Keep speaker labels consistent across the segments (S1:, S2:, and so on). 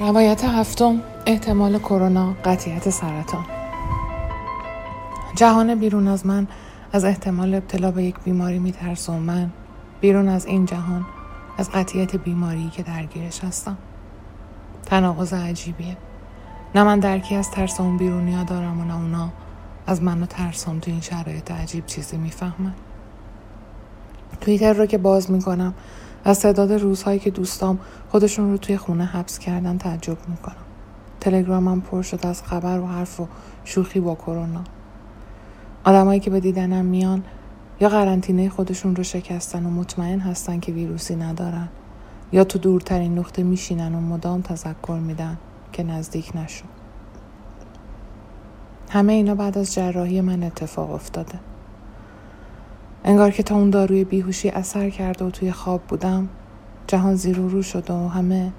S1: روایت هفتم احتمال کرونا قطیت سرطان. جهان بیرون از من از احتمال ابتلا به یک بیماری میترسه و من بیرون از این جهان از قطیت بیماری که درگیرش هستم. تناقض عجیبیه. نه من درکی از ترس اون بیرونیا دارم و نه اونا از من و ترسام تو این شرایط عجیب چیزی می‌فهمن. توییتر رو که باز می‌کنم از تعداد روزهایی که دوستام خودشون رو توی خونه حبس کردن تعجب می‌کنم. تلگرامم پر شد از خبر و حرف و شوخی با کرونا. آدمایی که به دیدنم میان یا قرنطینه خودشون رو شکستن و مطمئن هستن که ویروسی ندارن یا تو دورترین نقطه میشینن و مدام تذکر میدن که نزدیک نشو. همه اینا بعد از جراحی من اتفاق افتاده. انگار که تا اون داروی بیهوشی اثر کرده و توی خواب بودم جهان زیر و رو شده و همه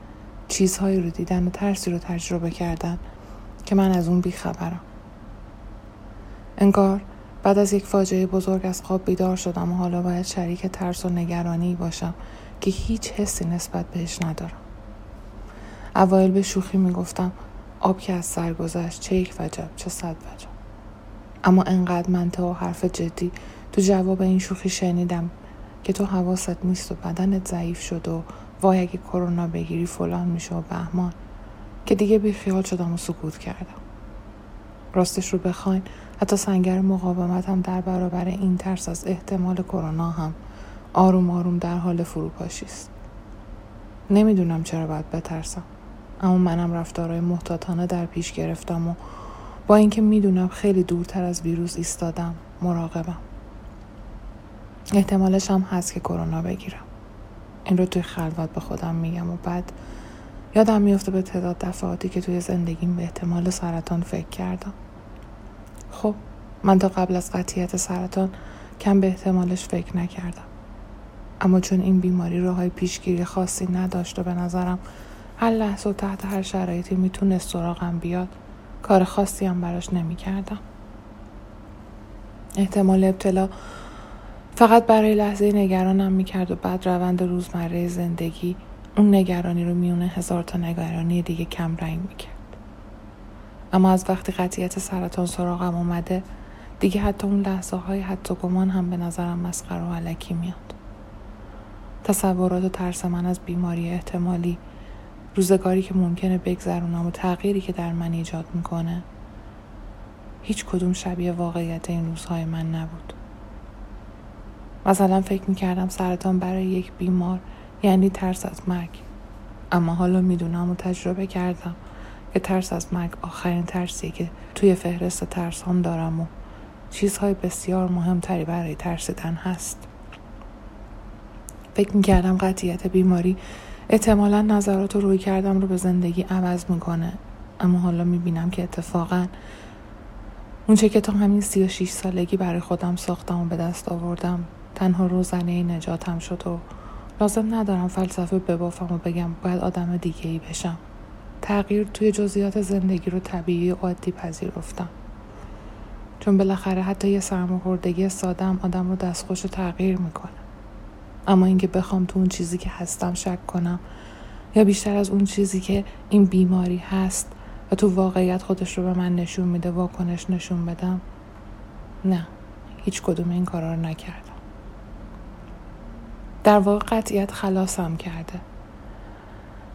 S1: چیزهایی رو دیدن و ترسی رو تجربه کردن که من از اون بیخبرم. انگار بعد از یک فاجعه بزرگ از خواب بیدار شدم و حالا باید شریک ترس و نگرانی باشم که هیچ حسی نسبت بهش ندارم. اوایل به شوخی می‌گفتم آب که از سر گذشت چه یک وجب چه صد وجب. اما انقدر منطق و حرف جدی تو جواب این شوخی شنیدم که تو حواست نیست و بدنت ضعیف شد و وای اگه کرونا بگیری فلان میشه و بهمان. که دیگه بیخیال شدم و سکوت کردم. راستش رو بخواین حتی سنگر مقاومتم در برابر این ترس از احتمال کرونا هم آروم آروم در حال فروپاشی است. نمی‌دونم چرا باید بترسم. اما منم رفتارهای محتاطانه در پیش گرفتم و با اینکه می‌دونم خیلی دورتر از ویروس ایستادم مراقبم. احتمالش هم هست که کرونا بگیرم. این رو توی خلوت به خودم میگم و بعد یادم میفته به تعداد دفعاتی که توی زندگیم به احتمال سرطان فکر کردم. خب من تا قبل از قطیت سرطان کم به احتمالش فکر نکردم. اما چون این بیماری راه های پیشگیری خاصی نداشت و به نظرم هر لحظه و تحت هر شرایطی می‌تونست سراغم بیاد کار خاصی هم براش نمی‌کردم. احتمال ابتلا فقط برای لحظه نگرانم می‌کرد و بعد روند روزمره زندگی اون نگرانی رو میونه هزار تا نگرانی دیگه کم رنگ می‌کرد. اما از وقتی قطیت سرطان سراغم اومده دیگه حتی اون لحظه های حتی گمان هم به نظرم مسخره و علکی میاد. تصورات و ترس من از بیماری احتمالی روزگاری که ممکنه بگذرونم و تغییری که در من ایجاد می‌کنه هیچ کدوم شبیه واقعیت این روزهای من نبود. مثلا فکر می‌کردم سرطان برای یک بیمار یعنی ترس از مرگ. اما حالا می‌دونم و تجربه کردم که ترس از مرگ آخرین ترسیه که توی فهرست ترس هم دارم و چیزهای بسیار مهمتری برای ترسیدن هست. فکر می‌کردم قطیت بیماری احتمالا نظرات و روی کردم رو به زندگی عوض می‌کنه. اما حالا می‌بینم که اتفاقا اونچه که تا همین سی و شیش سالگی برای خودم ساختم و به دست آوردم تنها روزنه نجاتم شد و لازم ندارم فلسفه ببافم و بگم باید آدم دیگه ای بشم. تغییر توی جزئیات زندگی رو طبیعی و عادی پذیرفتم. چون بالاخره حتی یه سرماخوردگی سادم آدم رو دستخوش تغییر می‌کنه. اما اینکه بخوام تو اون چیزی که هستم شک کنم یا بیشتر از اون چیزی که این بیماری هست و تو واقعیت خودش رو به من نشون میده واکنش نشون بدم نه. هیچ کدوم این کارا رو نکردم. در واقع قطعیت خلاصم کرده.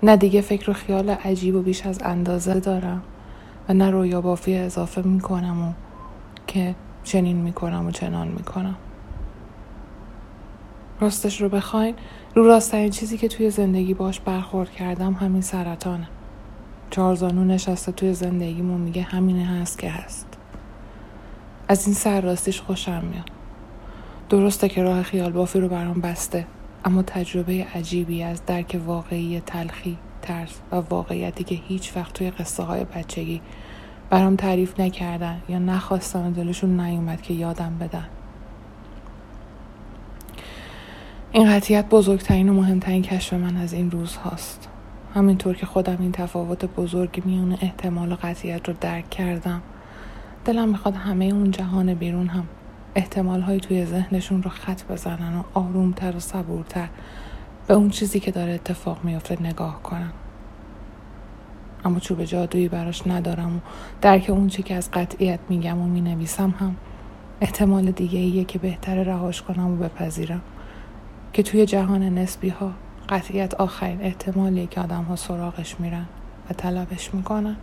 S1: نه دیگه فکر و خیال عجیب و بیش از اندازه دارم و نه رویا بافی اضافه می‌کنم و که چنین می‌کنم و چنان می‌کنم. راستش رو بخواین رو راستترین چیزی که توی زندگی باش برخورد کردم همین سرطانه. چهارزانو نشسته توی زندگیمون میگه همینه هست که هست. از این سر راستش خوشم میاد. درسته که راه خیال بافی رو برام بسته. اما تجربه عجیبی از درک واقعی تلخی ترس و واقعیتی که هیچ وقت توی قصه های بچگی برام تعریف نکردن یا نخواستن و دلشون نیومد که یادم بدن. این قطیت بزرگترین و مهمترین کشف من از این روز هاست. همینطور که خودم این تفاوت بزرگ میون احتمال و قطیت رو درک کردم دلم می‌خواد همه اون جهان بیرون هم احتمال های توی ذهنشون رو خط بزنن و آرومتر و صبورتر به اون چیزی که داره اتفاق میافته نگاه کنن. اما چوب جادویی براش ندارم و درک اون چی که از قطعیت میگم و می‌نویسم هم احتمال دیگه ایه که بهتر رهاش کنم و بپذیرم. که توی جهان نسبی ها قطعیت آخرین احتمالیه که آدم ها سراغش میرن و طلبش می‌کنن.